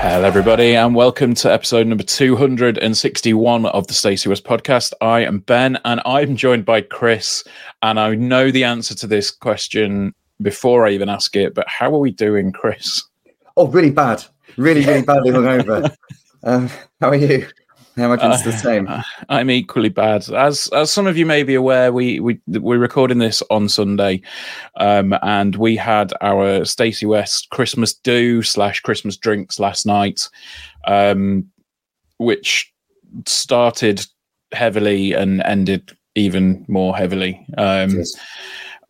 Hello, everybody, and welcome to episode number 261 of the Stacey West podcast. I am Ben, and I'm joined by Chris. And I know the answer to this question before I even ask it, but how are we doing, Chris? Oh, really bad. Really, really badly hungover. um, how are you? I imagine it's the same. Uh, I'm equally bad. As as some of you may be aware, we we we're recording this on Sunday, um, and we had our Stacey West Christmas do slash Christmas drinks last night, um, which started heavily and ended even more heavily. Um.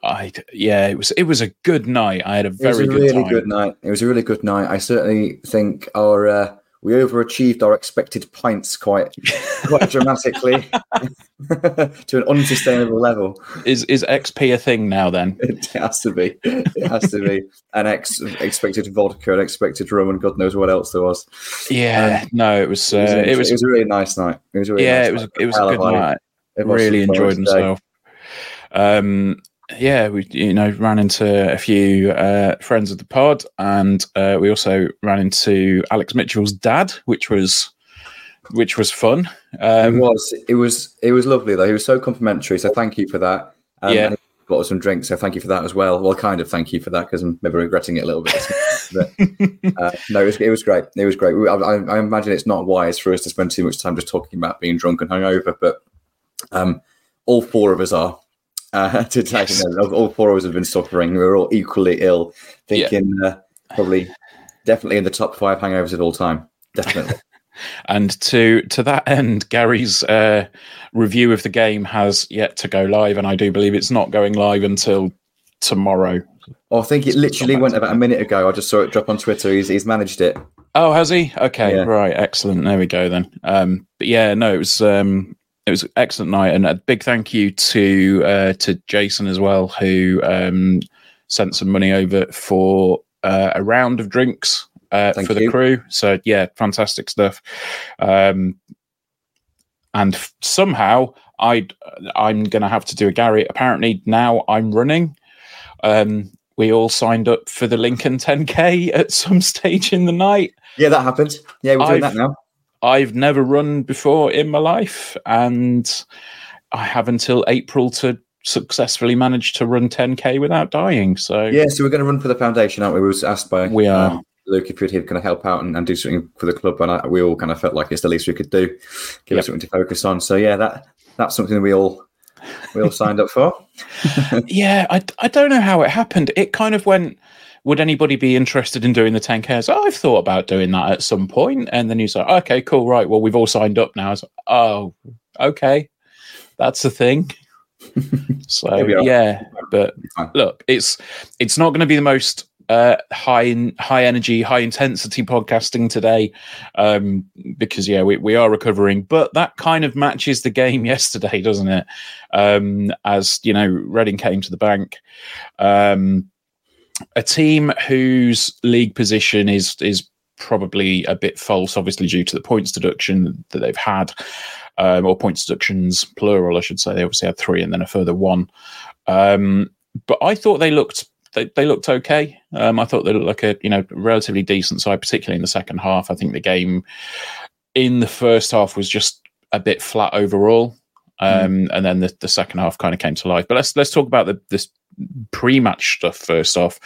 I yeah, it was it was a good night. I had a very a good really time. good night. It was a really good night. I certainly think our uh, we overachieved our expected pints quite quite dramatically to an unsustainable level. Is is XP a thing now? Then It has to be. It has to be. An ex expected vodka, an expected rum, and God knows what else there was. yeah, no, it was uh, It was, it was it was a really nice night. It was a really yeah, nice it was night. it was a good night. it Really enjoyed himself. Um, yeah, we you know ran into a few uh, friends of the pod, and uh, we also ran into Alex Mitchell's dad, which was which was fun. Um, it was. It was. It was lovely though. He was so complimentary. So thank you for that. Um, Yeah. got us some drinks. So thank you for that as well. Well, kind of thank you for that because I'm maybe regretting it a little bit. but, uh, no, it was, it was great. It was great. I, I, I imagine it's not wise for us to spend too much time just talking about being drunk and hungover, but um, all four of us are. Uh, to take, Yes. all four of us have been suffering. We were all equally ill. Thinking uh, probably, definitely in the top five hangovers of all time. Definitely. And to to that end, Gary's uh, review of the game has yet to go live, and I do believe it's not going live until tomorrow. Oh, I think it literally went about a minute ago. I just saw it drop on Twitter. He's, he's managed it. Oh, has he? Okay, Yeah. right, excellent. There we go then. Um, but yeah, no, it was um, it was an excellent night, and a big thank you to uh, to Jason as well, who um, sent some money over for uh, a round of drinks uh, for the crew. So yeah, fantastic stuff. Um, and f- somehow I I'm going to have to do a Gary. Apparently now I'm running. Um, we all signed up for the Lincoln 10K at some stage in the night. Yeah, that happened. Yeah, we're doing I've- that now. I've never run before in my life, and I have until April to successfully manage to run 10k without dying. So Yeah, so we're going to run for the foundation, aren't we? We was asked by We are. um, Luke if he'd here, kind of help out and, and do something for the club, and I, we all kind of felt like it's the least we could do, give Yep. us something to focus on. So yeah, that that's something we all we all signed up for. yeah, I, I don't know how it happened. It kind of went. Would anybody be interested in doing the 10k? So I've thought about doing that at some point, and then he's like, "Okay, cool, right. Well, we've all signed up now." Like, "Oh, okay, that's the thing." so Here we are. yeah, but look, it's it's not going to be the most uh, high in, high energy, high intensity podcasting today, um, because yeah, we, we are recovering. But that kind of matches the game yesterday, doesn't it? Um, as you know, Reading came to the bank, um, a team whose league position is is probably a bit false, obviously due to the points deduction that they've had, um, or points deductions plural, I should say. They obviously had three and then a further one. Um, but I thought they looked they, they looked okay. Um, I thought they looked like a you know relatively decent side, particularly in the second half. I think the game in the first half was just a bit flat overall. Um, mm. And then the, the second half kind of came to life. But let's let's talk about the, this pre-match stuff first off.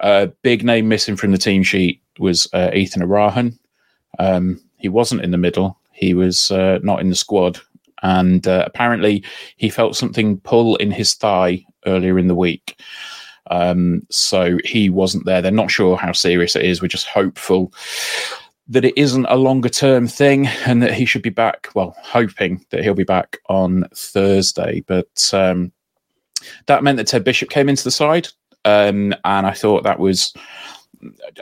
Uh, big name missing from the team sheet was uh, Ethan Erhahon. Um, he wasn't in the middle. He was uh, not in the squad, and uh, apparently he felt something pull in his thigh earlier in the week. Um, so he wasn't there. They're not sure how serious it is. We're just hopeful that it isn't a longer term thing and that he should be back. Well, hoping that he'll be back on Thursday. But um, that meant that Ted Bishop came into the side. Um, and I thought that was,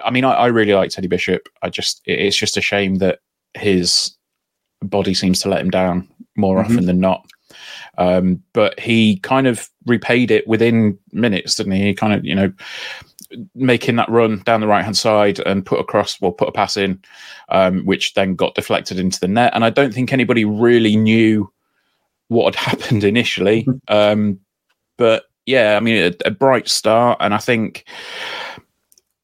I mean, I, I really like Teddy Bishop. I just, it's just a shame that his body seems to let him down more mm-hmm. often than not. Um, but he kind of repaid it within minutes, didn't he? He kind of, you know, making that run down the right hand side and put across, well, put a pass in, um, which then got deflected into the net. And I don't think anybody really knew what had happened initially. Um, but yeah, I mean, a, a bright start. And I think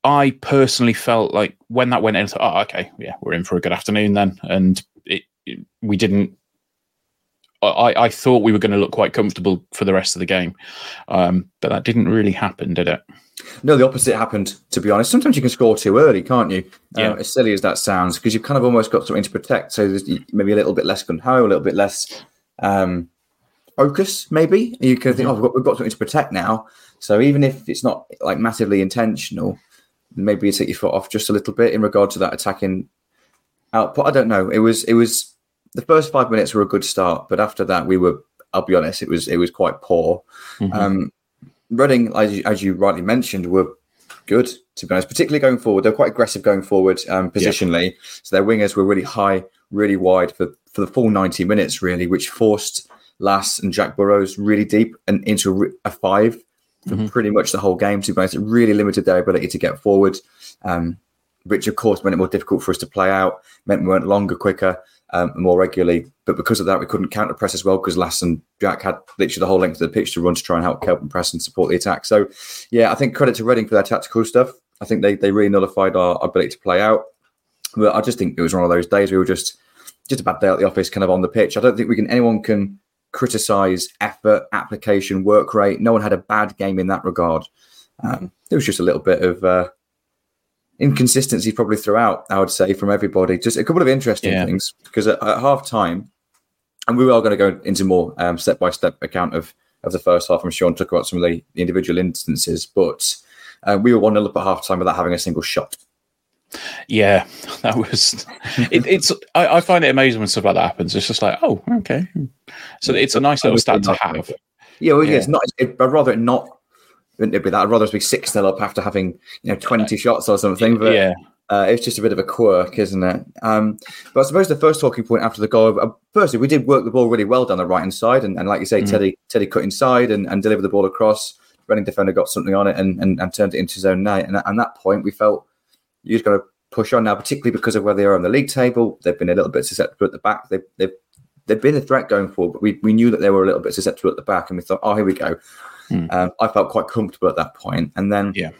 I personally felt like when that went in, oh, okay, yeah, we're in for a good afternoon then. And it, it, we didn't I, I thought we were going to look quite comfortable for the rest of the game, um, but that didn't really happen, did it? No, the opposite happened. To be honest, sometimes you can score too early, can't you? Yeah. Um, as silly as that sounds, because you've kind of almost got something to protect. So there's maybe a little bit less gun ho, a little bit less um, focus. Maybe you can think, mm-hmm. oh, we've got, we've got something to protect now. So even if it's not like massively intentional, maybe you take your foot off just a little bit in regard to that attacking output. I don't know. It was it was the first five minutes were a good start, but after that, we were. I'll be honest, it was it was quite poor. Mm-hmm. Um, Reading, as you, as you rightly mentioned, were good to be honest, particularly going forward. They're quite aggressive going forward um, positionally. Yeah. So their wingers were really high, really wide for, for the full 90 minutes, really, which forced Lass and Jack Burroughs really deep and into a five for mm-hmm. pretty much the whole game. To be honest, it really limited their ability to get forward, um, which of course made it more difficult for us to play out, meant we went longer, quicker um, more regularly. But because of that, we couldn't counter press as well because Lass and Jack had literally the whole length of the pitch to run to try and help and press and support the attack. So, yeah, I think credit to Reading for their tactical stuff. I think they, they really nullified our ability to play out. But I just think it was one of those days we were just just a bad day at the office, kind of on the pitch. I don't think we can anyone can criticize effort, application, work rate. No one had a bad game in that regard. Um, there was just a little bit of uh, inconsistency probably throughout, I would say, from everybody. Just a couple of interesting yeah. things because at, at, half time, and we are going to go into more step by step account of, of the first half. I'm sure and talk about some of the, the individual instances, but uh, we were 1 0 up at half time without having a single shot. Yeah, that was. It, it's. I, I, find it amazing when stuff like that happens. It's just like, oh, okay. So it's a nice little stat to have. Yeah, well, yeah. it's not. It, I'd rather it not wouldn't it be that? I'd rather it be six nil up after having you know twenty shots or something. But yeah. Uh, it's just a bit of a quirk, isn't it? Um, but I suppose the first talking point after the goal, uh, firstly, we did work the ball really well down the right hand side, and, and, like you say, mm-hmm. Teddy Teddy cut inside and, and delivered the ball across. Running defender got something on it and, and, and turned it into his own net. And at that point, we felt you're just going to push on now, particularly because of where they are on the league table. They've been a little bit susceptible at the back. They've, they've, they've been a threat going forward, but we, we knew that they were a little bit susceptible at the back, and we thought, oh, here we go. Mm. Um, I felt quite comfortable at that point. And then, yeah.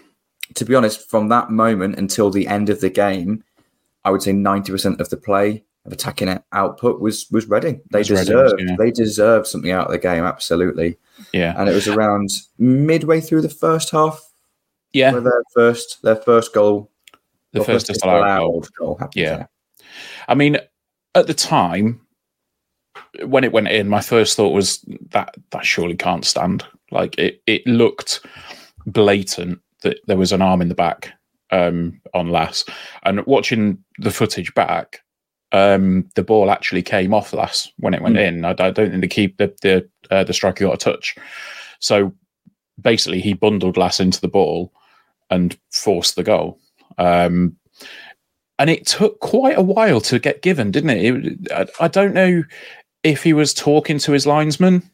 to be honest, from that moment until the end of the game, I would say 90% of the play of attacking output was was Reading. They was deserved yeah. they deserved something out of the game, absolutely. Yeah. And it was around midway through the first half. Yeah. their first their first goal. The first disallowed goal. goal yeah. I mean, at the time, when it went in, my first thought was that that surely can't stand. Like it, it looked blatant that there was an arm in the back um, on Lass, and watching the footage back, um, the ball actually came off Lass when it went mm. in. I, I, don't think the keep the the, uh, the striker got a touch. So basically, he bundled Lass into the ball and forced the goal. Um, and it took quite a while to get given, didn't it? it I, I, don't know if he was talking to his linesman.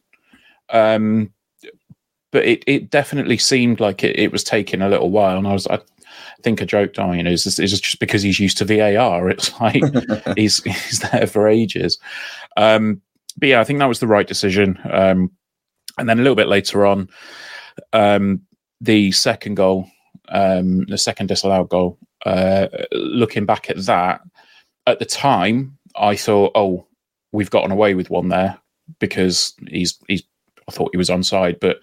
Um, but it, it definitely seemed like it, it was taking a little while. And I was, I think I joked, oh, you know, is this, is this just because he's used to VAR? It's like he's, he's there for ages. Um, but yeah, I think that was the right decision. Um, and then a little bit later on, um, the second goal, um, the second disallowed goal, uh, looking back at that, at the time, I thought, oh, we've gotten away with one there because he's he's. I thought he was onside, but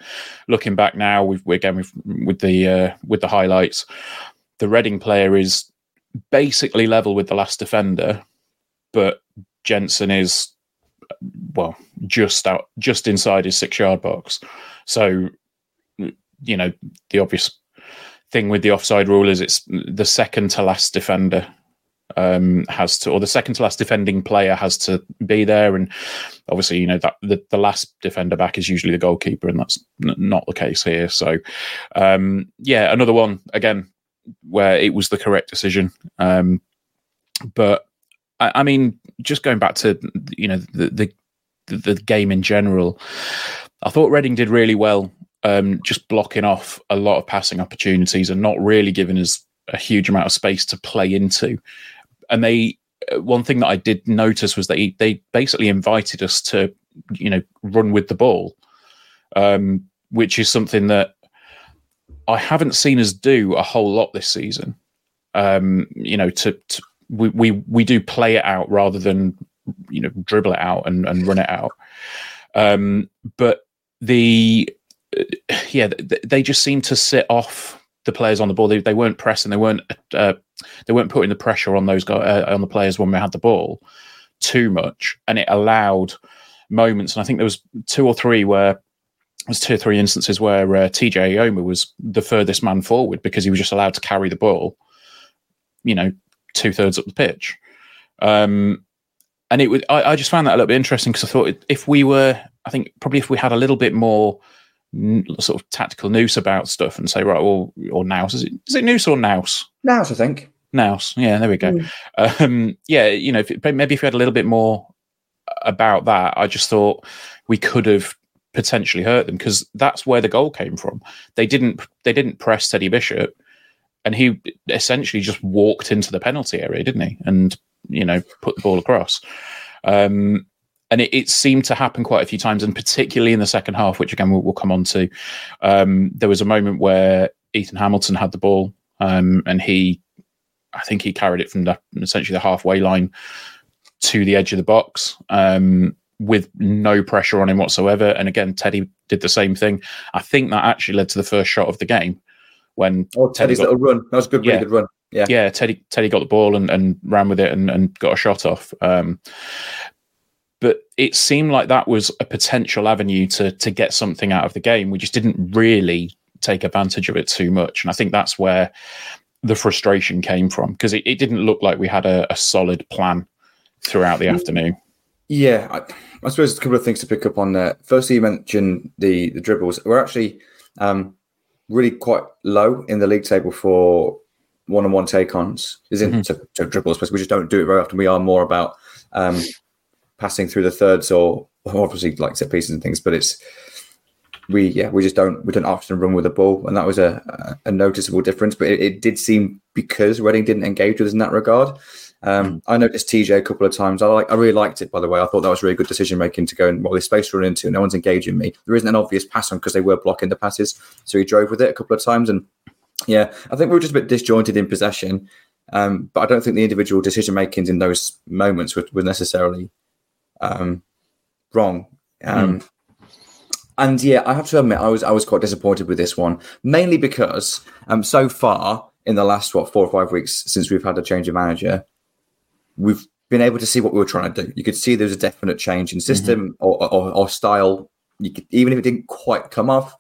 looking back now, we've again with with the uh, with the highlights, the Reading player is basically level with the last defender, but Jensen is well just out just inside his six yard box. So you know the obvious thing with the offside rule is it's the second to last defender um, has to, or the second to last defending player has to be there. And obviously, you know that the, the last defender back is usually the goalkeeper, and that's n- not the case here. So, um, yeah, another one again where it was the correct decision. Um, but I, I, mean, just going back to you know the, the the game in general, I thought Reading did really well. Um, just blocking off a lot of passing opportunities and not really giving us a huge amount of space to play into and they uh, one thing that I did notice was they they basically invited us to you know run with the ball, um, which is something that I haven't seen us do a whole lot this season. Um, you know, to, to we, we we do play it out rather than you know dribble it out and, and run it out. Um, but the yeah, they just seemed to sit off the players on the ball. They, they weren't pressing. They weren't uh, they weren't putting the pressure on those guys, uh, on the players when we had the ball too much, and it allowed moments. And I think there was two or three where there's two or three instances where uh, TJ Eyoma was the furthest man forward because he was just allowed to carry the ball, you know, two thirds up the pitch. Um, and it was, I, I, just found that a little bit interesting because I thought if we were, I think probably if we had a little bit more sort of tactical noose about stuff and say, right, well, or nous, is it, is it noose or nous? Nous, I think. Nous, yeah, there we go. Mm. Um, yeah, you know, if it, maybe if we had a little bit more about that, I just thought we could have potentially hurt them because that's where the goal came from. They didn't, they didn't press Teddy Bishop, and he essentially just walked into the penalty area, didn't he? And you know, put the ball across. Um, and it, it, seemed to happen quite a few times, and particularly in the second half, which again we'll, we'll come on to. Um, there was a moment where Ethan Hamilton had the ball, um, and he, I think he carried it from the, essentially the halfway line to the edge of the box um, with no pressure on him whatsoever. And again, Teddy did the same thing. I think that actually led to the first shot of the game when oh, Teddy's got, little run. That was a good, really yeah, good run. Yeah, yeah. Teddy Teddy got the ball and, and ran with it and, and got a shot off. Um, it seemed like that was a potential avenue to to get something out of the game. We just didn't really take advantage of it too much, and I think that's where the frustration came from because it, it didn't look like we had a, a solid plan throughout the mm. afternoon. Yeah, I, I, suppose a couple of things to pick up on there. Firstly, you mentioned the the dribbles. We're actually um, really quite low in the league table for one-on-one take-ons. Is in mm-hmm. to, to dribbles, but we just don't do it very often. We are more about um, passing through the thirds or, obviously like set pieces and things, but it's we yeah we just don't we don't often run with the ball, and that was a a, noticeable difference. But it, it, did seem because Reading didn't engage with us in that regard. Um, I noticed TJ a couple of times. I like I really liked it by the way. I thought that was really good decision making to go and well, there's space run into. No one's engaging me. There isn't an obvious pass on because they were blocking the passes, so he drove with it a couple of times and. Yeah, I think we were just a bit disjointed in possession, um, but I don't think the individual decision makings in those moments were, were necessarily um, wrong. Um, mm. And yeah, I have to admit, I was I was quite disappointed with this one, mainly because um, so far in the last what four or five weeks since we've had a change of manager, we've been able to see what we were trying to do. You could see there was a definite change in system mm-hmm. or, or, or, style. You could, even if it didn't quite come off,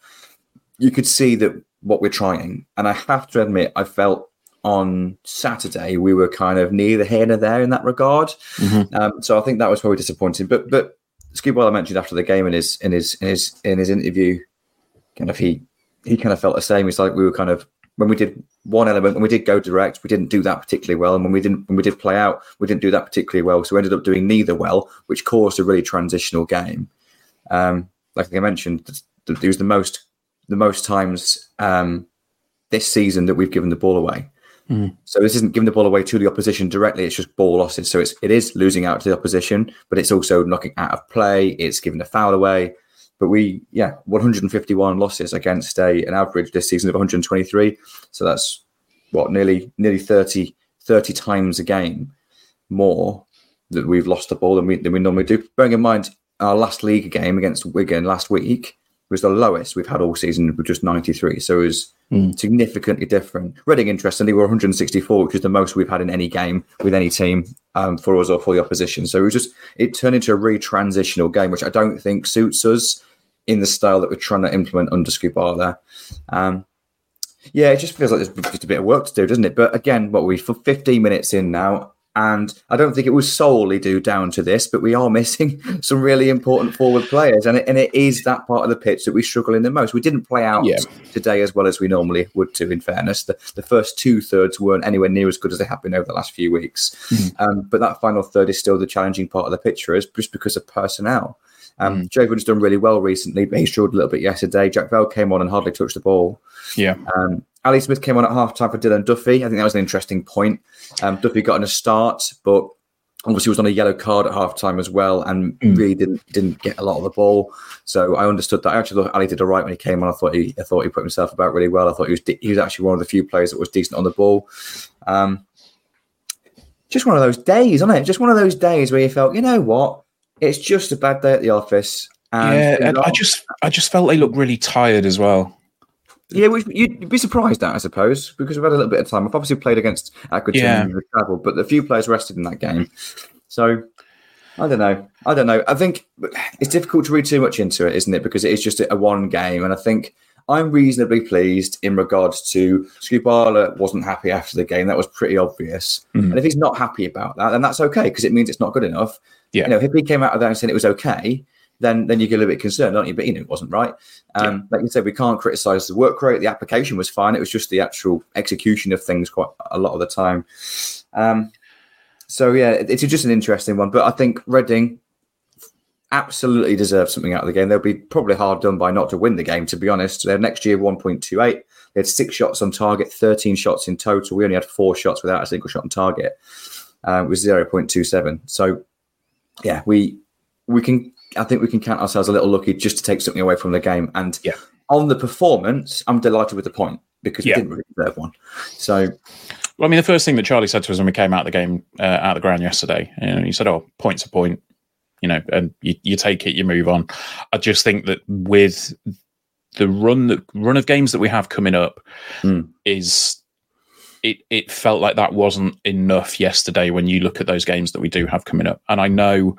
you could see that what we're trying. And I have to admit, I felt on Saturday, we were kind of neither here nor there in that regard. Mm-hmm. Um, so I think that was probably disappointing. But but Skidwell mentioned after the game in his in his in his in his interview, kind of he he kind of felt the same. It's like we were kind of when we did one element when we did go direct, we didn't do that particularly well, and when we didn't when we did play out, we didn't do that particularly well. So we ended up doing neither well, which caused a really transitional game. Um, like I mentioned, it was the most the most times um, this season that we've given the ball away. Mm. So this isn't giving the ball away to the opposition directly; it's just ball losses. So it's it is losing out to the opposition, but it's also knocking out of play. It's giving a foul away. But we, yeah, 151 losses against a an average this season of 123. So that's what nearly nearly 30 30 times a game more that we've lost the ball than we than we normally do. Bearing in mind our last league game against Wigan last week was the lowest we've had all season with just 93. So it was significantly different. Reading, interestingly, were 164, which is the most we've had in any game with any team um, for us or for the opposition. So it was just it turned into a really transitional game, which I don't think suits us in the style that we're trying to implement under Skubala. Um, yeah, it just feels like there's just a bit of work to do, doesn't it? But again, what we for 15 minutes in now, and I don't think it was solely due down to this, but we are missing some really important forward players, and it, and it is that part of the pitch that we struggle in the most. We didn't play out Yeah. today as well as we normally would do. In fairness, the, the first two thirds weren't anywhere near as good as they have been over the last few weeks, um, but that final third is still the challenging part of the picture, is just because of personnel. Um, Jovon's done really well recently, but he struggled a little bit yesterday. Jack Bell came on and hardly touched the ball. Yeah. Um, Ali Smith came on at half time for Dylan Duffy. I think that was an interesting point. Um, Duffy got in a start, but obviously was on a yellow card at half time as well, and really didn't didn't get a lot of the ball. So I understood that. I actually thought Ali did all right when he came on. I thought he I thought he put himself about really well. I thought he was de- he was actually one of the few players that was decent on the ball. Um, just one of those days, isn't it? Just one of those days where you felt, you know what, it's just a bad day at the office. And yeah, and I just I just felt they looked really tired as well. Yeah, which you'd be surprised at, I suppose, because we've had a little bit of time. I've obviously played against Aquitaine Yeah. the travel, but a few players rested in that game. So I don't know. I don't know. I think it's difficult to read too much into it, isn't it? Because it is just a one game, and I think I'm reasonably pleased in regards to Skubala wasn't happy after the game. That was pretty obvious. Mhm. And if he's not happy about that, then that's okay because it means it's not good enough. Yeah. You know, if he came out of that and said it was okay, then then you get a little bit concerned, don't you? But you know, it wasn't right. Um, Like you said, we can't criticize the work rate. The application was fine. It was just the actual execution of things quite a lot of the time. Um, so yeah, it- it's just an interesting one. But I think Reading absolutely deserve something out of the game. They'll be probably hard done by not to win the game. To be honest, their next year one point two eight. They had six shots on target, thirteen shots in total. We only had four shots without a single shot on target. Uh, it was zero point two seven. So yeah, we we can. I think we can count ourselves a little lucky just to take something away from the game. And Yeah. on the performance, I'm delighted with the point because Yeah. we didn't really deserve one. So Well, I mean, the first thing that Charlie said to us when we came out of the game, uh, out of the ground yesterday, you know, he said, "Oh, point's a point," you know, and you, you take it, you move on. I just think that with the run that run of games that we have coming up Mm. is it it felt like that wasn't enough yesterday when you look at those games that we do have coming up, and I know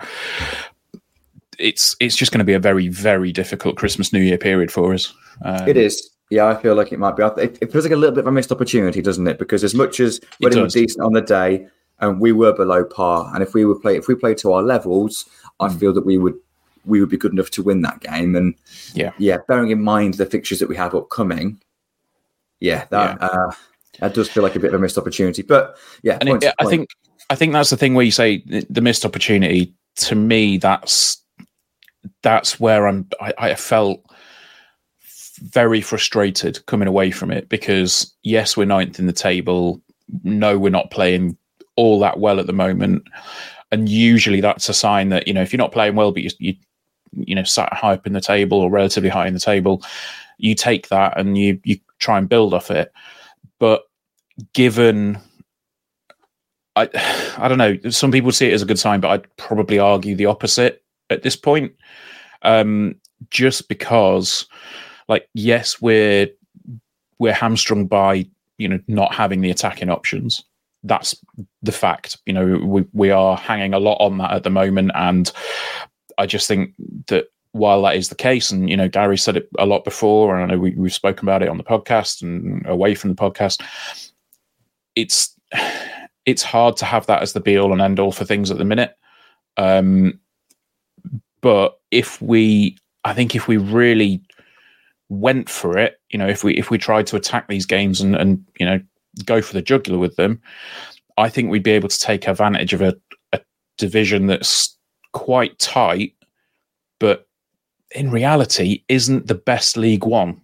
it's it's just going to be a very very difficult Christmas New Year period for us. Um, It is. Yeah, I feel like it might be. It, it feels like a little bit of a missed opportunity, doesn't it? Because as much as Reading were decent on the day, and we were below par, and if we would play, if we played to our levels, I Hmm. feel that we would we would be good enough to win that game. And Yeah. yeah, bearing in mind the fixtures that we have upcoming, yeah, that Uh, that does feel like a bit of a missed opportunity. But yeah, it, I think I think that's the thing where you say the missed opportunity. To me, that's that's where I'm. I, I felt very frustrated coming away from it because yes, we're ninth in the table. No, we're not playing all that well at the moment, and usually that's a sign that you know if you're not playing well, but you you, you know sat high up in the table or relatively high in the table, you take that and you you try and build off it. But given I I don't know. Some people see it as a good sign, but I'd probably argue the opposite at this point. Um, just because, like, yes, we're we're hamstrung by you know not having the attacking options. That's the fact. You know, we we are hanging a lot on that at the moment, and I just think that while that is the case, and you know, Gary said it a lot before, and I know we, we've spoken about it on the podcast and away from the podcast. It's it's hard to have that as the be all and end all for things at the minute. Um, but if we, I think if we really went for it, you know, if we if we tried to attack these games and and you know go for the jugular with them, I think we'd be able to take advantage of a, a division that's quite tight, but in reality isn't the best League One.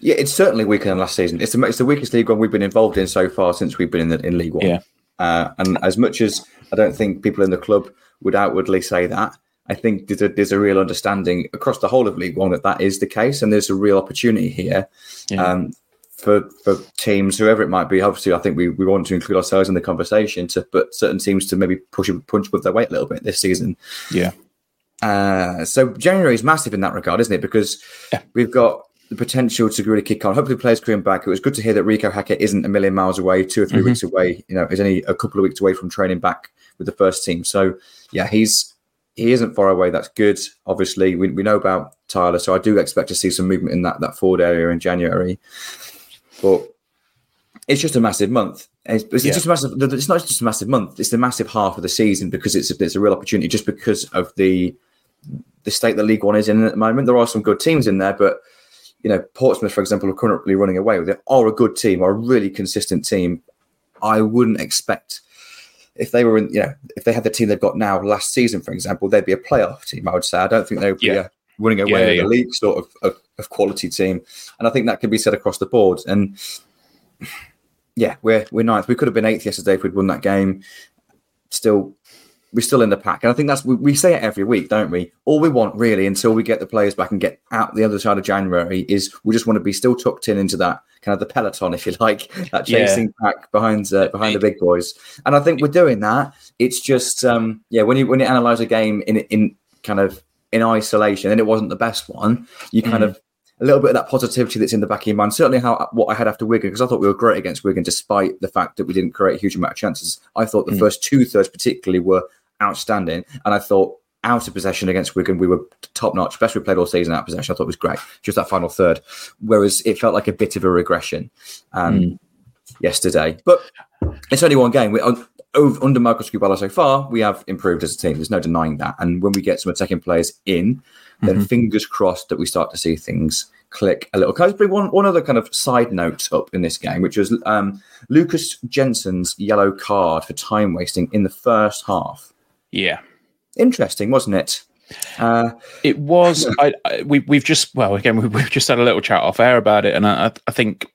Yeah, it's certainly weaker than last season. It's the, it's the weakest league one we've been involved in so far since we've been in the, in League One. Yeah. Uh, and as much as I don't think people in the club would outwardly say that, I think there's a, there's a real understanding across the whole of League One that that is the case, and there's a real opportunity here Yeah. um, for for teams, whoever it might be. Obviously, I think we, we want to include ourselves in the conversation, to but certain teams to maybe push and punch with their weight a little bit this season. Yeah. Uh, so January is massive in that regard, isn't it? Because Yeah. we've got the potential to really kick on. Hopefully, players coming back. It was good to hear that Reeco Hackett isn't a million miles away, two or 3 Mm-hmm. weeks away. You know, is only a couple of weeks away from training back with the first team. So, yeah, he's he isn't far away. That's good. Obviously, we, we know about Tyler, so I do expect to see some movement in that that forward area in January. But it's just a massive month. It's, it's Yeah. just a massive. It's not just a massive month. It's the massive half of the season because it's a, it's a real opportunity just because of the the state that League One is in at the moment. There are some good teams in there, but you know, Portsmouth, for example, are currently running away with it. Are a good team, are a really consistent team. I wouldn't expect if they were in, you know, if they had the team they've got now last season, for example, they'd be a playoff team. I would say. I don't think they would be Yeah. a running away Yeah, yeah. a league sort of, of of quality team, and I think that could be said across the board. And yeah, we're we're ninth. We could have been eighth yesterday if we'd won that game. Still, we're still in the pack, and I think that's we, we say it every week, don't we? All we want really until we get the players back and get out the other side of January is we just want to be still tucked in into that kind of the peloton, if you like, that Yeah. chasing pack behind uh, behind the big boys. And I think we're doing that. It's just um, yeah, when you when you analyze a game in in kind of in isolation, and it wasn't the best one, you kind of a little bit of that positivity that's in the back of your mind. Certainly, how what I had after Wigan because I thought we were great against Wigan, despite the fact that we didn't create a huge amount of chances. I thought the first two thirds, particularly, were outstanding, and I thought out of possession against Wigan, we were top notch. Best we played all season out of possession. I thought it was great. Just that final third, whereas it felt like a bit of a regression um, yesterday. But it's only one game. We, un- under Michael Skubala so far, we have improved as a team. There's no denying that. And when we get some attacking players in, then fingers crossed that we start to see things click a little. Can I just bring one, one other kind of side note up in this game, which was um, Lukas Jensen's yellow card for time wasting in the first half. Yeah. Interesting, wasn't it? Uh, It was. I, I we we've just well again we, we've just had a little chat off air about it, and I, I think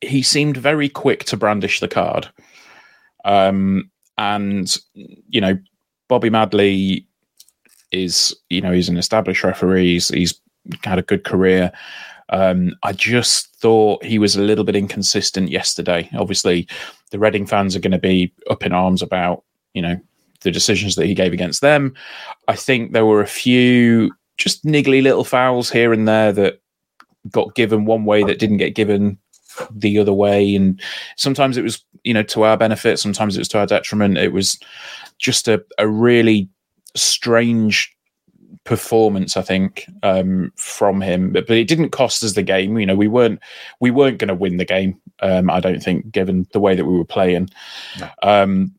he seemed very quick to brandish the card. Um, and you know, Bobby Madley is you know he's an established referee. He's, he's had a good career. Um, I just thought he was a little bit inconsistent yesterday. Obviously, the Reading fans are going to be up in arms about you know the decisions that he gave against them. I think there were a few just niggly little fouls here and there that got given one way that didn't get given the other way. And sometimes it was, you know, to our benefit, sometimes it was to our detriment. It was just a, a really strange performance, I think, um, from him. But, but it didn't cost us the game. You know, we weren't we weren't going to win the game. Um, I don't think, given the way that we were playing. Um,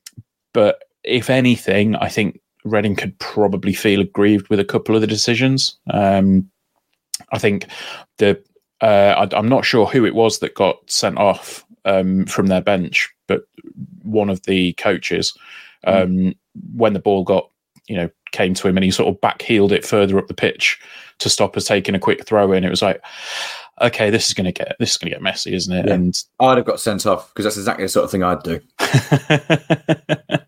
but if anything, I think Reading could probably feel aggrieved with a couple of the decisions. Um, I think the uh, I, I'm not sure who it was that got sent off um, from their bench, but one of the coaches, um, when the ball got you know came to him and he sort of backheeled it further up the pitch to stop us taking a quick throw in. It was like, okay, this is going to get this is going to get messy, isn't it? Yeah. And I'd have got sent off because that's exactly the sort of thing I'd do.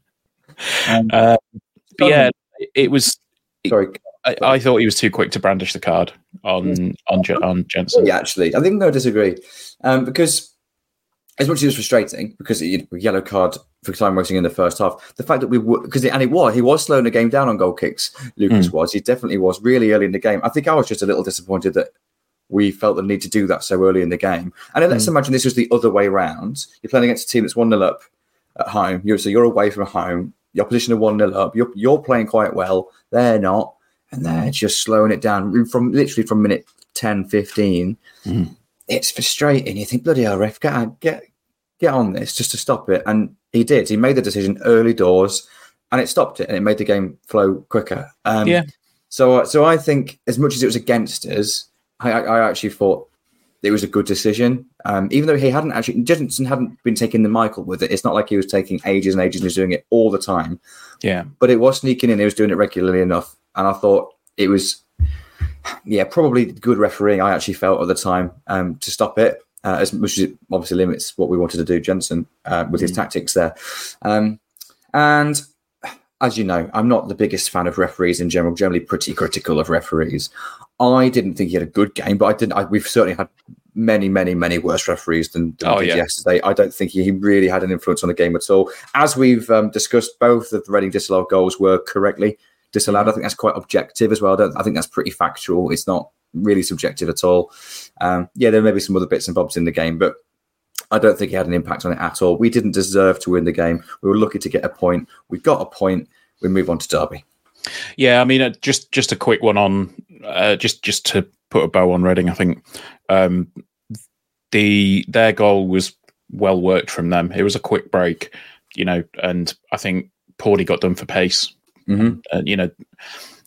uh, but yeah, it was. Sorry. I, I thought he was too quick to brandish the card on on on Jensen. Yeah, actually, I think I disagree um, because as much as it was frustrating because it, yellow card for time wasting in the first half, the fact that we were because and it was he was slowing the game down on goal kicks. Lukas was he definitely was really early in the game. I think I was just a little disappointed that we felt the need to do that so early in the game. And then let's imagine this was the other way round. You're playing against a team that's one 0 up at home. You're so you're away from home. Your position of one 0 up. You're you're playing quite well. They're not, and they're just slowing it down from literally from minute 10, 15 it's frustrating. You think, bloody hell, ref, get on, get get on this just to stop it. And he did. He made the decision early doors, and it stopped it, and it made the game flow quicker. Um, Yeah. So, so I think as much as it was against us, I I actually thought it was a good decision. Um, even though he hadn't actually, Jensen hadn't been taking the Michael with it. It's not like he was taking ages and ages and he was doing it all the time Yeah, but it was sneaking in. He was doing it regularly enough, and I thought it was yeah, probably good refereeing. I actually felt at the time um, to stop it, uh, as much as it obviously limits what we wanted to do, Jensen, uh, with his tactics there. Um, and as you know, I'm not the biggest fan of referees in general. Generally, pretty critical of referees. I didn't think he had a good game, but I didn't. I, we've certainly had many, many, many worse referees than, than Oh, yeah. yesterday. I don't think he, he really had an influence on the game at all. As we've um, discussed, both of the Reading disallowed goals were correctly disallowed. I think that's quite objective as well. I, don't, I think that's pretty factual. It's not really subjective at all. Um, yeah, there may be some other bits and bobs in the game, but I don't think he had an impact on it at all. We didn't deserve to win the game. We were lucky to get a point. We got a point. We move on to Derby. Yeah, I mean, uh, just just a quick one on uh, just just to put a bow on Reading. I think um, the their goal was well worked from them. It was a quick break, you know, and I think Porty got done for pace. Mhm. And you know,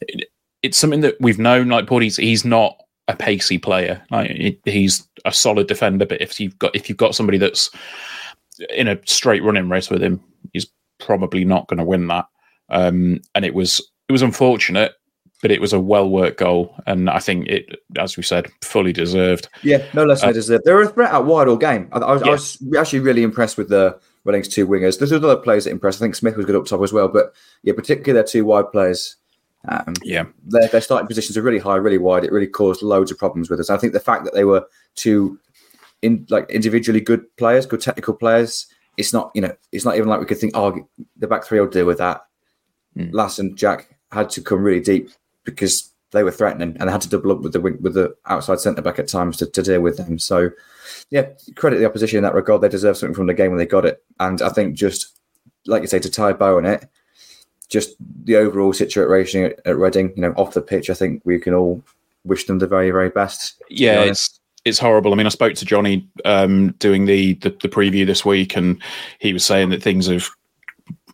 it, it's something that we've known. Like Porty's, he's not a pacey player. Like he- he's a solid defender, but if you've got if you've got somebody that's in a straight running race with him, he's probably not going to win that. Um, and it was it was unfortunate, but it was a well worked goal, and I think it, as we said, fully deserved. Yeah, no less than they deserve. They were a threat out wide all game. I, I, was, I Uh, was actually really impressed with the Reading's two wingers. There's other players that impressed. I think Smith was good up top as well, but yeah, particularly their two wide players. Um, Yeah, their, their starting positions are really high, really wide. It really caused loads of problems with us. I think the fact that they were two in like individually good players, good technical players, it's not you know it's not even like we could think oh the back three will deal with that. Mm. Lass and Jack had to come really deep because they were threatening and they had to double up with the with the outside centre back at times to, to deal with them. So yeah, credit the opposition in that regard. They deserve something from the game when they got it. And I think just like you say to tie a bow on it, just the overall situation at, at Reading, you know, off the pitch, I think we can all wish them the very, very best. yeah, it's it's horrible. I mean, I spoke to Johnny um, doing the, the the preview this week, and he was saying that things have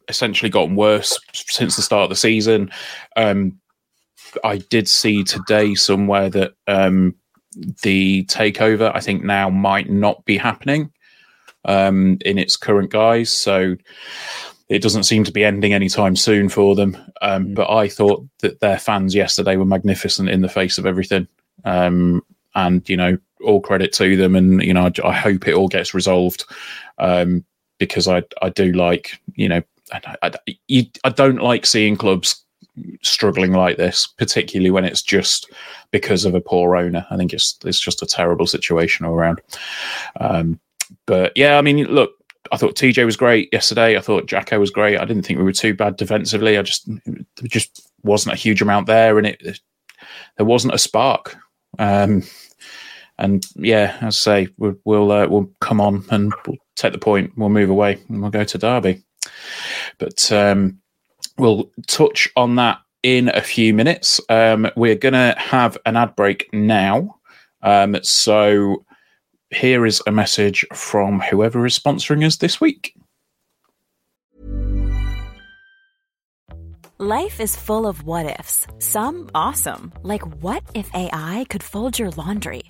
essentially gotten worse since the start of the season. Um, I did see today somewhere that um, the takeover, I think, now might not be happening um, in its current guise. So it doesn't seem to be ending anytime soon for them. Um, But I thought that their fans yesterday were magnificent in the face of everything. Um, and, you know, all credit to them. And, you know, I, I hope it all gets resolved um, because I, I do like, you know, I, I, you, I don't like seeing clubs struggling like this, particularly when it's just because of a poor owner. I think it's it's just a terrible situation all around. Um, but yeah, I mean, look, I thought TJ was great yesterday. I thought Jacko was great. I didn't think we were too bad defensively. I just there just wasn't a huge amount there, and it there wasn't a spark. Um, and yeah, as I say, we'll we'll, uh, we'll come on and we'll take the point. We'll move away and we'll go to Derby. But um, we'll touch on that in a few minutes. Um, we're to have an ad break now. Um, so here is a message from whoever is sponsoring us this week. Life is full of what ifs. Some awesome, like what if AI could fold your laundry?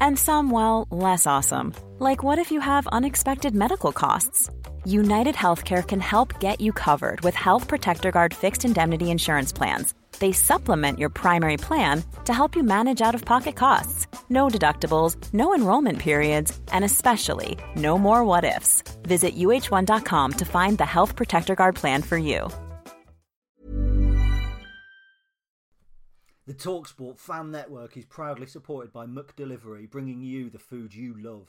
And some, well, less awesome, like what if you have unexpected medical costs? United Healthcare can help get you covered with Health Protector Guard fixed indemnity insurance plans. They supplement your primary plan to help you manage out of pocket costs. No deductibles, no enrollment periods, and especially no more what ifs. Visit uhone.com to find the Health Protector Guard plan for you. The Talksport fan network is proudly supported by McDelivery, bringing you the food you love.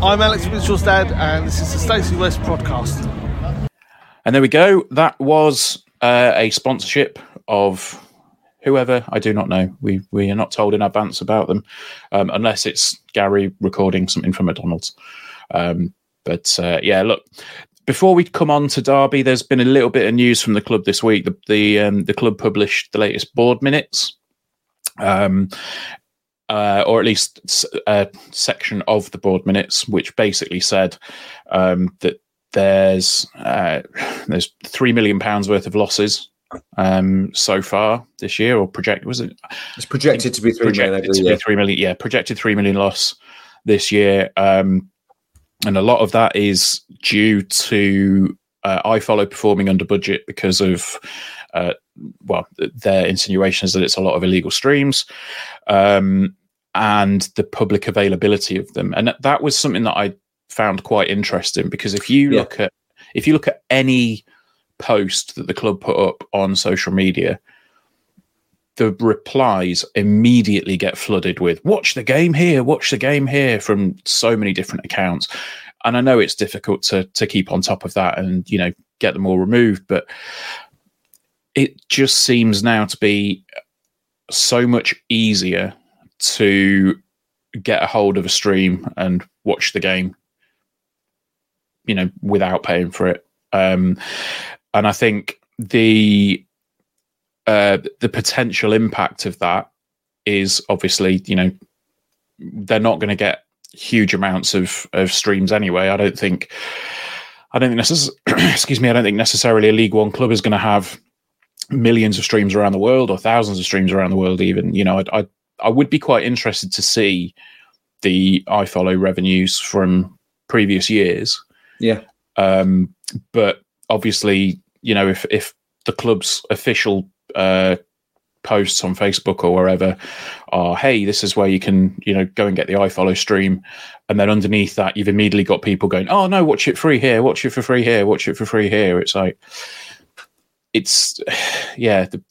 I'm Alex Mitchell's dad, and this is the Stacey West podcast. And there we go. That was uh, a sponsorship of whoever I do not know. We we are not told in advance about them, um, unless it's Gary recording something from McDonald's. Um, but uh, yeah, look. Before we come on to Derby, there's been a little bit of news from the club this week. The the, um, the club published the latest board minutes Um, uh, or at least a section of the board minutes, which basically said um, that there's uh, there's three million pounds worth of losses um, so far this year, or project was it? It's projected to be three projected million. to yeah. be three million. Yeah, projected three million loss this year, um, and a lot of that is due to uh, iFollow performing under budget because of uh, well, their insinuations that it's a lot of illegal streams. Um, and the public availability of them, and that, was something that I found quite interesting because if you Yeah. look at if you look at any post that the club put up on social media, the replies immediately get flooded with watch the game here, watch the game here from so many different accounts. And I know it's difficult to to keep on top of that and you know get them all removed, but it just seems now to be so much easier to get a hold of a stream and watch the game you know without paying for it. Um and i think the uh the potential impact of that is obviously you know they're not going to get huge amounts of of streams anyway. I don't think i don't think necess- excuse me i don't think necessarily a league one club is going to have millions of streams around the world or thousands of streams around the world even you know i i, I would be quite interested to see the iFollow revenues from previous years Yeah. um, but obviously, you know, if if the club's official uh, posts on Facebook or wherever are, hey, this is where you can, you know, go and get the iFollow stream, and then underneath that, you've immediately got people going, oh no, watch it free here, watch it for free here, watch it for free here. It's like, it's, yeah, the,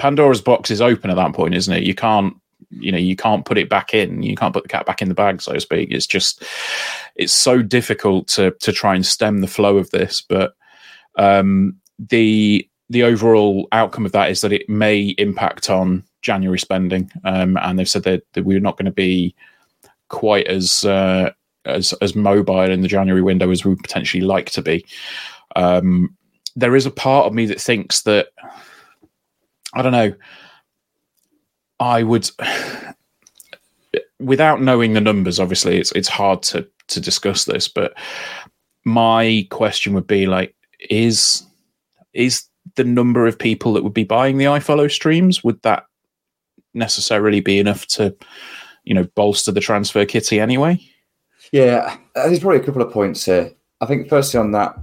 Pandora's box is open at that point, isn't it? You can't you know you can't put it back in. You can't put the cat back in the bag so to speak. It's just it's so difficult to to try and stem the flow of this but um the the overall outcome of that is that it may impact on january spending. Um and they've said that, that we're not going to be quite as uh as as mobile in the january window as we potentially like to be. Um there is a part of me that thinks that i don't know I would, without knowing the numbers, obviously it's it's hard to to discuss this. But my question would be like, is is the number of people that would be buying the iFollow streams would that necessarily be enough to, you know, bolster the transfer kitty anyway? Yeah, there's probably a couple of points here. I think firstly on that,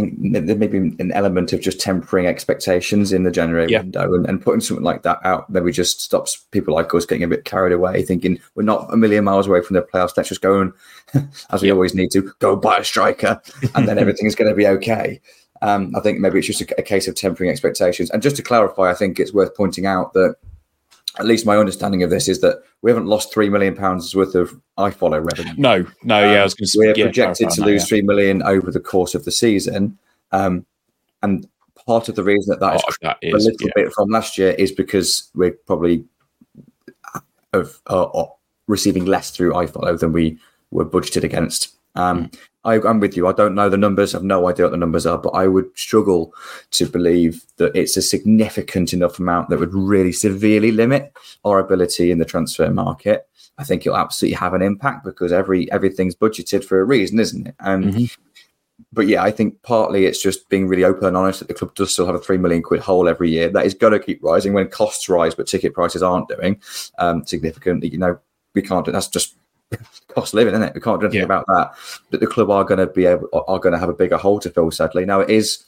think there may be an element of just tempering expectations in the January Yeah. window and, and putting something like that out maybe just stops people like us getting a bit carried away, thinking we're not a million miles away from the playoffs. Let's just go and, as we Yeah. always need to, go buy a striker, and then everything is going to be okay. Um, I think maybe it's just a, a case of tempering expectations. And just to clarify, I think it's worth pointing out that at least my understanding of this is that we haven't lost three million pounds worth of iFollow revenue. No, no, yeah, I was going to We're yeah, projected to lose that, three million over the course of the season, um, and part of the reason that yeah. that is that a little yeah. bit from last year is because we're probably of uh, uh, receiving less through iFollow than we were budgeted against. Um, Hmm. I, I'm with you. I don't know the numbers. I've no idea what the numbers are, but I would struggle to believe that it's a significant enough amount that would really severely limit our ability in the transfer market. I think it'll absolutely have an impact because every everything's budgeted for a reason, isn't it? And Mhm. but yeah, I think partly it's just being really open and honest that the club does still have a three million quid hole every year. That is going to keep rising when costs rise, but ticket prices aren't doing um, significantly. You know, we can't. That's just cost of living, isn't it? We can't do anything Yeah. about that. But the club are going to be able are going to have a bigger hole to fill. Sadly, now it is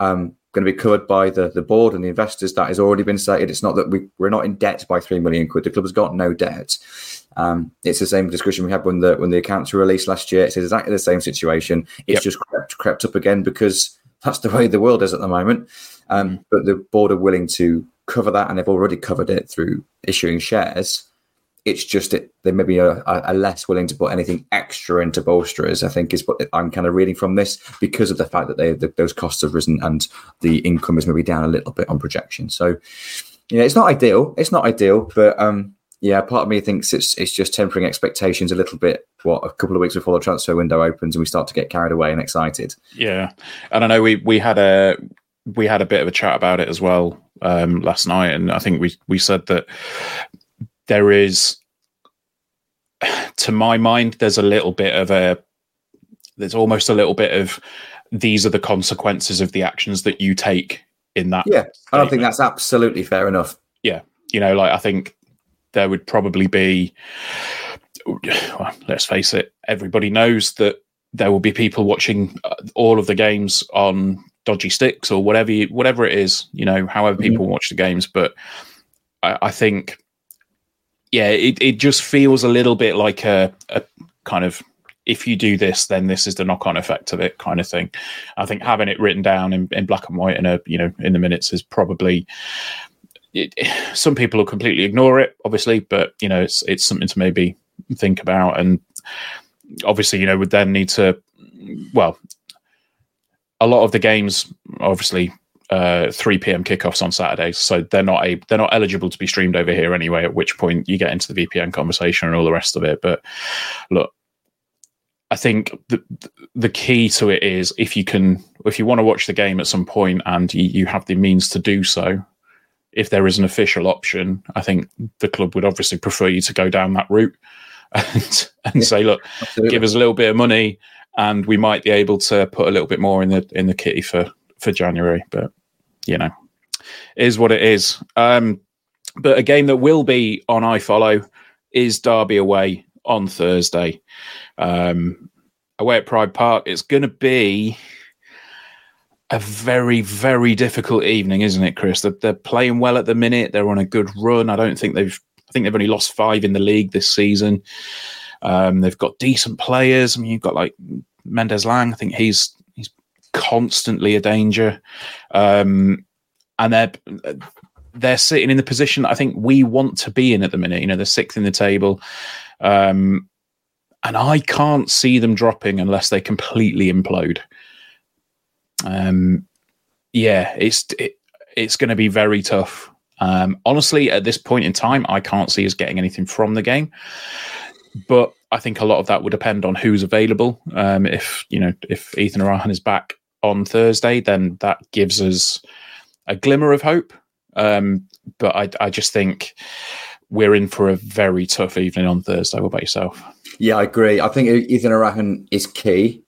um, going to be covered by the the board and the investors. That has already been stated. It's not that we we're not in debt by three million quid. The club has got no debt. Um, it's the same discussion we had when the when the accounts were released last year. It's exactly the same situation. It's Yep. just crept crept up again because that's the way the world is at the moment. Um, Mm-hmm. But the board are willing to cover that, and they've already covered it through issuing shares. It's just it, they maybe are, are less willing to put anything extra into bolsterers. I think is what I'm kind of reading from this because of the fact that they that those costs have risen and the income is maybe down a little bit on projection. So yeah, it's not ideal. It's not ideal, but um, yeah, part of me thinks it's it's just tempering expectations a little bit. What a couple of weeks before the transfer window opens and we start to get carried away and excited. Yeah, and I know we we had a we had a bit of a chat about it as well um, last night, and I think we we said that there is, to my mind, there's a little bit of a, there's almost a little bit of these are the consequences of the actions that you take in that. Yeah, I don't think that's absolutely fair enough. Yeah, you know, like I think there would probably be. Well, let's face it. Everybody knows that there will be people watching uh, all of the games on dodgy sticks or whatever you, whatever it is. You know, however Mm-hmm. people watch the games, but I, I think, yeah, it, it just feels a little bit like a, a kind of if you do this, then this is the knock on effect of it kind of thing. I think having it written down in, in black and white in a uh, you know in the minutes is probably. It, some people will completely ignore it, obviously, but you know it's it's something to maybe think about, and obviously you know would then need to, well, a lot of the games obviously uh, 3 p.m. kickoffs on Saturdays, so they're not a they're not eligible to be streamed over here anyway. At which point you get into the VPN conversation and all the rest of it. But look, I think the the key to it is if you can if you want to watch the game at some point and you, you have the means to do so. If there is an official option, I think the club would obviously prefer you to go down that route and, and say, look, Absolutely. give us a little bit of money, and we might be able to put a little bit more in the in the kitty for for January. But you know, is what it is. Um, but a game that will be on iFollow is Derby away on Thursday. Um, away at Pride Park, it's going to be a very, very difficult evening, isn't it, Chris? They're, they're playing well at the minute. They're on a good run. I don't think they've. I think they've only lost five in the league this season. Um, they've got decent players. I mean, you've got like Mendez-Laing. I think he's he's constantly a danger, um, and they're they're sitting in the position I think we want to be in at the minute. You know, they're sixth in the table, um, and I can't see them dropping unless they completely implode. Um, yeah, it's it, it's going to be very tough. Um, honestly, at this point in time, I can't see us getting anything from the game. But I think a lot of that would depend on who's available. Um, if you know, if Ethan Erhahon is back on Thursday, then that gives us a glimmer of hope. Um, but I, I just think we're in for a very tough evening on Thursday. What about yourself? Yeah, I agree. I think Ethan Erhahon is key.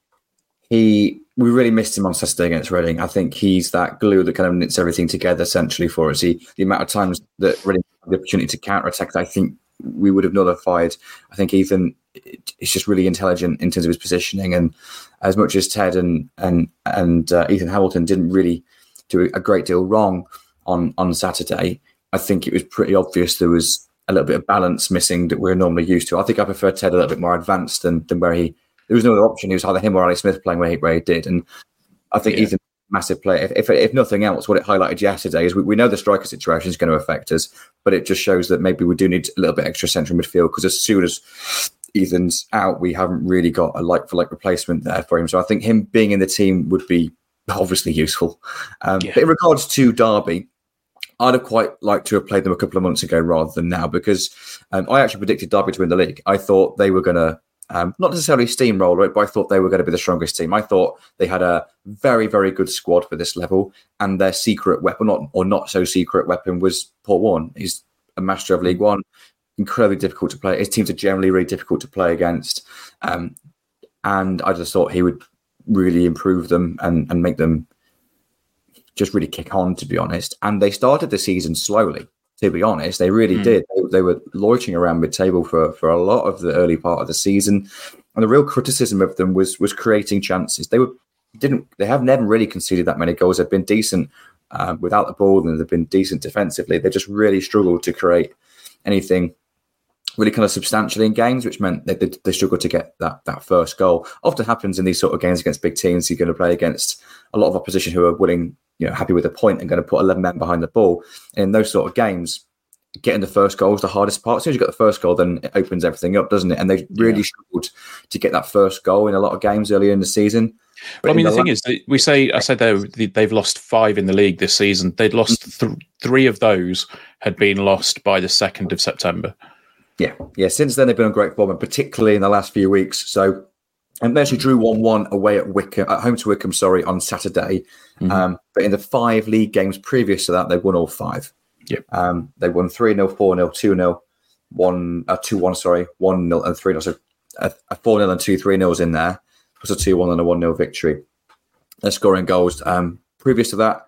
He we really missed him on Saturday against Reading. I think he's that glue that kind of knits everything together essentially for us. He the amount of times that Reading had the opportunity to counter attack, I think we would have nullified. I think Ethan is just really intelligent in terms of his positioning, and as much as Ted and and and uh, Ethan Hamilton didn't really do a great deal wrong on on Saturday, I think it was pretty obvious there was a little bit of balance missing that we're normally used to. I think I prefer Ted a little bit more advanced than than where he. There was no other option. He was either him or Ali Smith playing where he, where he did, and I think Yeah. Ethan massive player. If, if if nothing else, what it highlighted yesterday is we, we know the striker situation is going to affect us, but it just shows that maybe we do need a little bit extra central midfield because as soon as Ethan's out, we haven't really got a like for like replacement there for him. So I think him being in the team would be obviously useful. Um, Yeah. But in regards to Derby, I'd have quite liked to have played them a couple of months ago rather than now because um, I actually predicted Derby to win the league. I thought they were going to um, not necessarily steamroller it, but I thought they were going to be the strongest team. I thought they had a very, very good squad for this level, and their secret weapon, not or not so secret weapon, was Paul Warne. He's a master of League One, incredibly difficult to play. His teams are generally really difficult to play against, um, and I just thought he would really improve them and and make them just really kick on, to be honest. And they started the season slowly, to be honest. They really Mm. did. They, they were loitering around mid table for, for a lot of the early part of the season. And the real criticism of them was was creating chances. They were didn't they have never really conceded that many goals. They've been decent um, without the ball and they've been decent defensively. They just really struggled to create anything really kind of substantially in games, which meant that they, they struggled to get that that first goal. Often happens in these sort of games against big teams. You're going to play against a lot of opposition who are willing, you know, happy with a point and going to put 11 men behind the ball. And in those sort of games, getting the first goal is the hardest part. As soon as you got the first goal, then it opens everything up, doesn't it? And they really Yeah. struggled to get that first goal in a lot of games earlier in the season. But I mean, the la- thing is, that we say I said they they've lost five in the league this season. They'd lost mm. th- three of those had been lost by the second of September. Yeah, yeah. Since then, they've been on great form, and particularly in the last few weeks. So and they actually drew one one away at Wycombe at home to Wycombe. Sorry, on Saturday. Mhm. Um, but in the five league games previous to that, they won all five. Yep. Um, they won 3 0, 4 0, 2 0, 1 uh, 2 1, sorry, 1 0 and 3 0. So a, a 4 0 and 2 3 0s in there, plus a 2 1 and a 1 0 victory. They're scoring goals. Um, previous to that,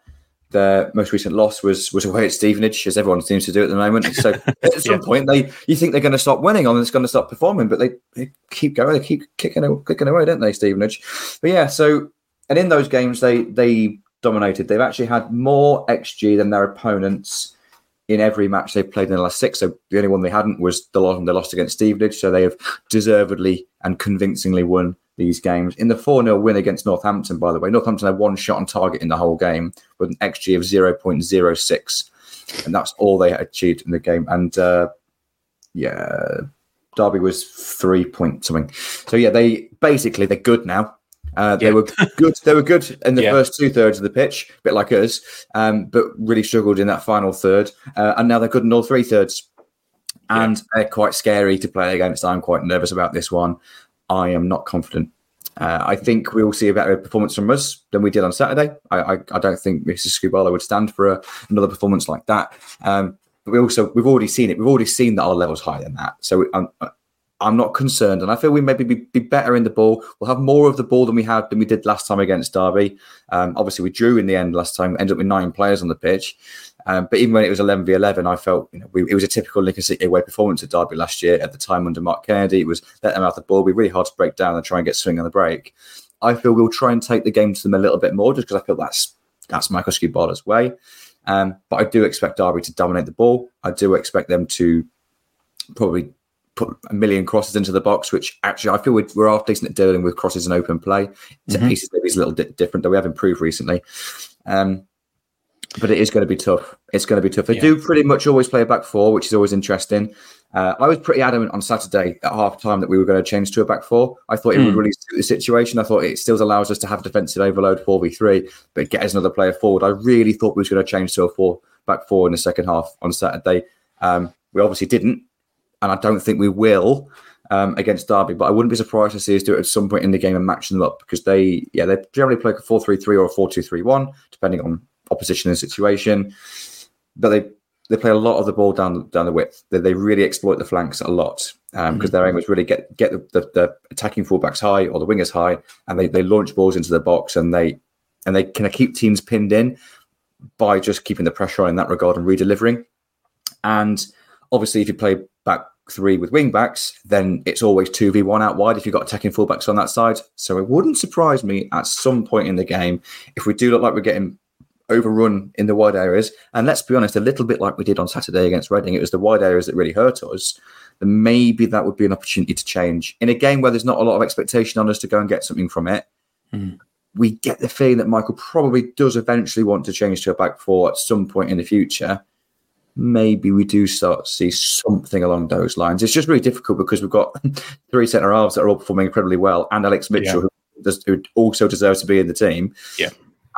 their most recent loss was was away at Stevenage, as everyone seems to do at the moment. So at some Yeah. point, they you think they're going to stop winning and it's going to stop performing, but they, they keep going, they keep kicking kicking away, don't they, Stevenage? But yeah, so and in those games they they dominated. They've actually had more xG than their opponents in every match they've played in the last six. So the only one they hadn't was the loss they lost against Stevenage. So they have deservedly and convincingly won these games. In the 4 0 win against Northampton, by the way, Northampton had one shot on target in the whole game with an xG of 0.06. And that's all they achieved in the game. And uh, yeah, Derby was three point something. So yeah, they basically they're good now. Uh, they Yeah. were good. They were good in the Yeah. first two thirds of the pitch, a bit like us, um, but really struggled in that final third. Uh, and now they're good in all three thirds, and they're quite scary to play against. I'm quite nervous about this one. I am not confident. Uh, I think we will see a better performance from us than we did on Saturday. I, I, I don't think Mrs. Skubala would stand for a, another performance like that. Um, but we also we've already seen it. We've already seen that our level's higher than that. So I'm I'm not concerned, and I feel we maybe be, be better in the ball. We'll have more of the ball than we had than we did last time against Derby. Um, obviously, we drew in the end last time. Ended up with nine players on the pitch. Um, but even when it was 11 v 11, I felt you know we, it was a typical Lincoln City away performance at Derby last year. At the time under Mark Kennedy, it was let them out the ball. Be really hard to break down and try and get swing on the break. I feel we'll try and take the game to them a little bit more, just because I feel that's that's Michael Skubala's way. Um, but I do expect Derby to dominate the ball. I do expect them to probably put a million crosses into the box, which actually I feel we're, we're half decent at dealing with crosses and open play. Set Mhm. pieces maybe is a little bit different, though we have improved recently. Um, but it is going to be tough. It's going to be tough. They Yeah. do pretty much always play a back four, which is always interesting. Uh, I was pretty adamant on Saturday at half time that we were going to change to a back four. I thought it would Mm. really suit the situation. I thought it still allows us to have defensive overload 4v3, but get us another player forward. I really thought we was going to change to a four back four in the second half on Saturday. Um, we obviously didn't, and I don't think we will um, against Derby. But I wouldn't be surprised to see us do it at some point in the game and match them up because they, yeah, they generally play like a four-three-three or a four-two-three-one, depending on opposition and situation. But they they play a lot of the ball down down the width. They, they really exploit the flanks a lot because their aim was really get get the, the, the attacking fullbacks high or the wingers high, and they, they launch balls into the box and they and they kind of keep teams pinned in by just keeping the pressure on in that regard and redelivering. And obviously, if you play three with wing backs, then it's always 2v1 out wide if you've got attacking fullbacks on that side. So it wouldn't surprise me at some point in the game if we do look like we're getting overrun in the wide areas. And let's be honest, a little bit like we did on Saturday against Reading, it was the wide areas that really hurt us. Then maybe that would be an opportunity to change. In a game where there's not a lot of expectation on us to go and get something from it, Mm. we get the feeling that Michael probably does eventually want to change to a back four at some point in the future. Maybe we do start to see something along those lines. It's just really difficult because we've got three centre halves that are all performing incredibly well, and Alex Mitchell, who, does, who also deserves to be in the team. Yeah.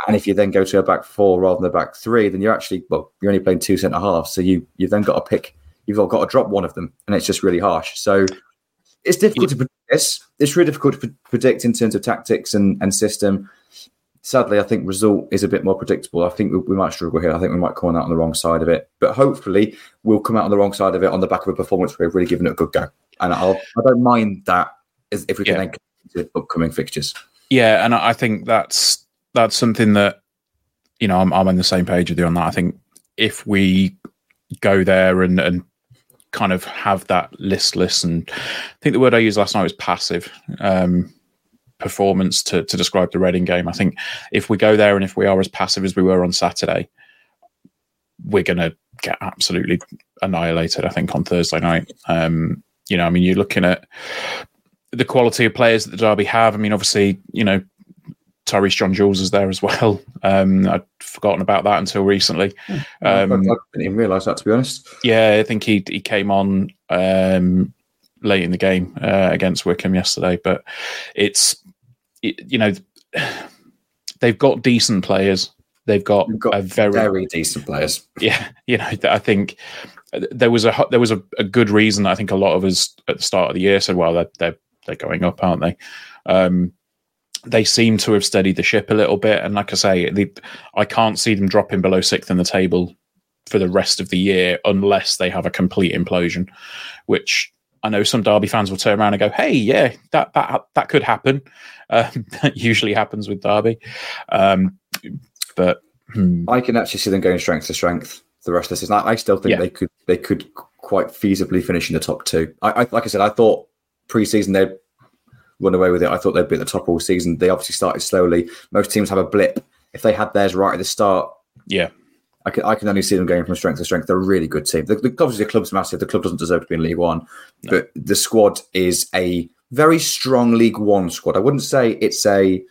And if you then go to a back four rather than a back three, then you're actually well, you're only playing two centre halves, so you you've then got to pick. You've all got to drop one of them, and it's just really harsh. So it's difficult to predict this. It's really difficult to pre- predict in terms of tactics and, and system. Sadly, I think result is a bit more predictable. I think we, we might struggle here. I think we might come out on the wrong side of it. But hopefully, we'll come out on the wrong side of it on the back of a performance where we've really given it a good go. And I'll, I don't mind that if we can Yeah. then consider upcoming fixtures. Yeah, and I I think that's that's something that you know I'm I'm on the same page with you on that. I think if we go there and and kind of have that listless and I think the word I used last night was passive um, performance to to describe the Reading game. I think if we go there and if we are as passive as we were on Saturday, we're going to get absolutely annihilated. I think on Thursday night. Um, you know, I mean, you're looking at the quality of players that the Derby have. I mean, obviously, you know, Tyreece John-Jules is there as well. Um, I'd forgotten about that until recently. I, Um, I didn't even realise that, to be honest. yeah, I think he he came on um, late in the game uh, against Wycombe yesterday, but it's it, you know they've got decent players. They've got, got a very, Very decent players. yeah. You know, I think there was a there was a, a good reason. I think a lot of us at the start of the year said, "Well, they're they're, they're going up, aren't they? Um, they seem to have steadied the ship a little bit, and like I say, they, I can't see them dropping below sixth in the table for the rest of the year unless they have a complete implosion, which I know some Derby fans will turn around and go, "Hey, yeah, that that that could happen." Um, that usually happens with Derby, um, but hmm. I can actually see them going strength to strength the rest of the season. I, I still think Yeah. they could they could quite feasibly finish in the top two. I, I like I said, I thought pre-season they'd run away with it. I thought they'd be at the top all season. They obviously started slowly. Most teams have a blip. If they had theirs right at the start, yeah, I can, I can only see them going from strength to strength. They're a really good team. The, the, obviously, the club's massive. The club doesn't deserve to be in League One, but the squad is a very strong League One squad. I wouldn't say it's a,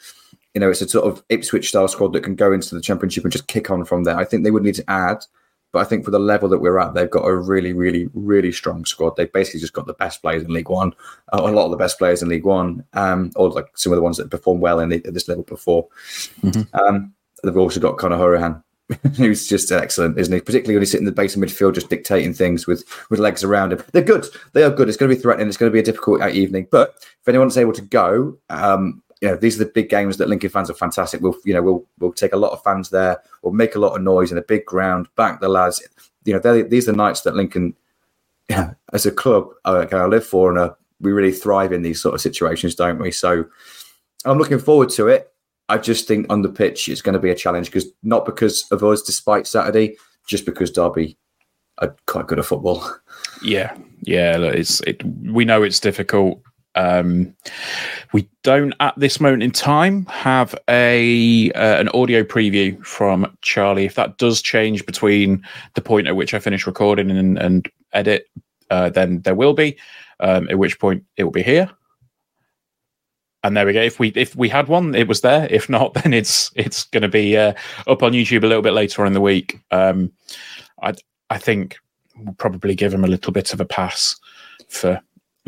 you know, it's a sort of Ipswich style squad that can go into the Championship and just kick on from there. I think they would need to add, but I think for the level that we're at, they've got a really, really, really strong squad. They've basically just got the best players in League One, uh, a lot of the best players in League One, um, or like some of the ones that performed well in the, at this level before. Um, they've also got Conor Hourihane, who's just excellent, isn't he? Particularly when he's sitting in the base of midfield, just dictating things with with legs around him. They're good. They are good. It's going to be threatening. It's going to be a difficult uh, evening. But if anyone's able to go, um, you know, these are the big games that Lincoln fans are fantastic. We'll, you know, we'll we'll take a lot of fans there. We'll make a lot of noise in a big ground. Back the lads. You know, these are the nights that Lincoln, you know, as a club, going to live for, and uh, we really thrive in these sort of situations, don't we? So I'm looking forward to it. I just think on the pitch it's going to be a challenge because not because of us, despite Saturday, just because Derby are quite good at football. Yeah, yeah. Look, it's it. We know it's difficult. Um, we don't at this moment in time have a uh, an audio preview from Charlie. If that does change between the point at which I finish recording and, and edit, uh, then there will be. Um, at which point it will be here. And there we go. If we if we had one, it was there. If not, then it's it's going to be uh, up on YouTube a little bit later on in the week. Um, I I think we'll probably give him a little bit of a pass for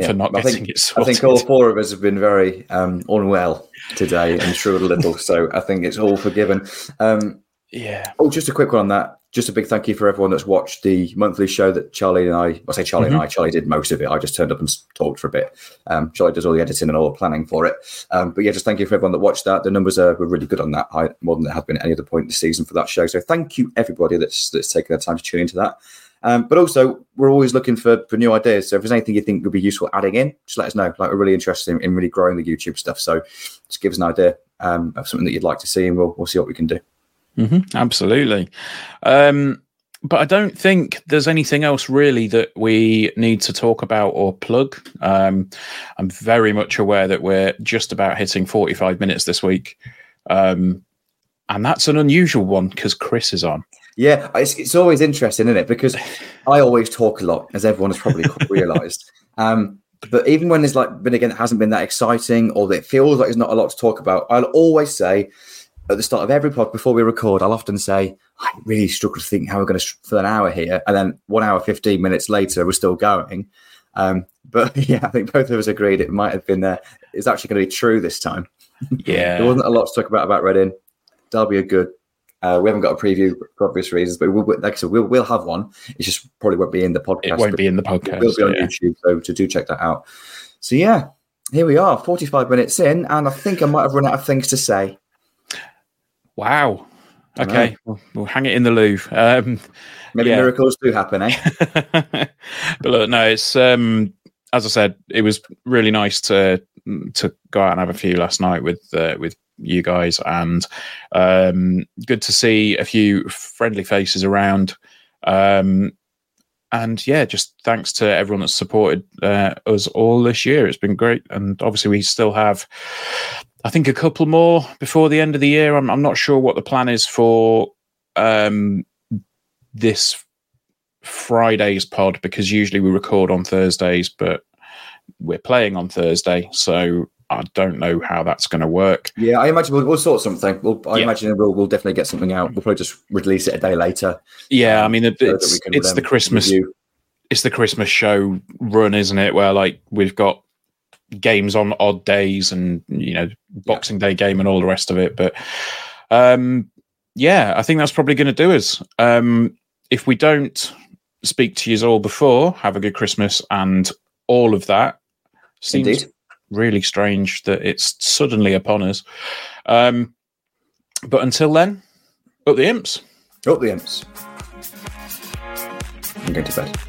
for not I getting think, it I think all four of us have been very um, unwell today and struggled a little, so I think it's all forgiven. Um, yeah. Oh, just a quick one on that. Just a big thank you for everyone that's watched the monthly show that Charlie and I, I say Charlie and Mhm. I, Charlie did most of it. I just turned up and talked for a bit. Um, Charlie does all the editing and all the planning for it. Um, but yeah, just thank you for everyone that watched that. The numbers are, were really good on that, high, more than there have been at any other point in the season for that show. So thank you everybody that's that's taken the time to tune into that. Um, but also, we're always looking for, for new ideas. So if there's anything you think would be useful adding in, just let us know. Like we're really interested in, in really growing the YouTube stuff. So just give us an idea um, of something that you'd like to see, and we'll we'll see what we can do. Hmm absolutely. Um, but I don't think there's anything else really that we need to talk about or plug. Um, I'm very much aware that we're just about hitting 45 minutes this week. Um, and that's an unusual one because Chris is on. Yeah, it's, it's always interesting, isn't it? Because I always talk a lot, as everyone has probably realised. Um, but even when there's like, but again, it hasn't been that exciting, or that it feels like there's not a lot to talk about. I'll always say at the start of every pod before we record, I'll often say, I really struggle to think how we're going to fill an hour here, and then one hour fifteen minutes later, we're still going. Um, but yeah, I think both of us agreed it might have been uh, it's actually going to be true this time. Yeah. there wasn't a lot to talk about about Reading. Derby are good. Uh, we haven't got a preview for obvious reasons, but we'll, like I said, we'll, we'll have one. It just probably won't be in the podcast. It won't be in the podcast. We'll be on yeah. YouTube, so to do check that out. So yeah, here we are, forty-five minutes in, and I think I might have run out of things to say. Wow. Okay, we'll, we'll hang it in the Louvre. Um, Maybe Yeah. miracles do happen, eh? but look, no, it's um, as I said, it was really nice to to go out and have a few last night with uh, with you guys, and um, good to see a few friendly faces around. Um, and yeah, just thanks to everyone that's supported uh, us all this year. It's been great, and obviously we still have, I think, a couple more before the end of the year. I'm, I'm not sure what the plan is for um, this Friday's pod because usually we record on Thursdays, but we're playing on Thursday, so I don't know how that's going to work. Yeah, I imagine we'll, we'll sort something. We'll, I Yeah. imagine we'll, we'll definitely get something out. We'll probably just release it a day later. Yeah, I mean it- so it's can, it's um, the Christmas review. it's the Christmas show run, isn't it? Where like we've got games on odd days and you know Boxing Day game and all the rest of it. But um, yeah, I think that's probably going to do us. Um, if we don't speak to you all before, have a good Christmas and all of that. Seems Indeed. really strange that it's suddenly upon us. Um, but until then, up the imps. Up the imps. I'm going to bed.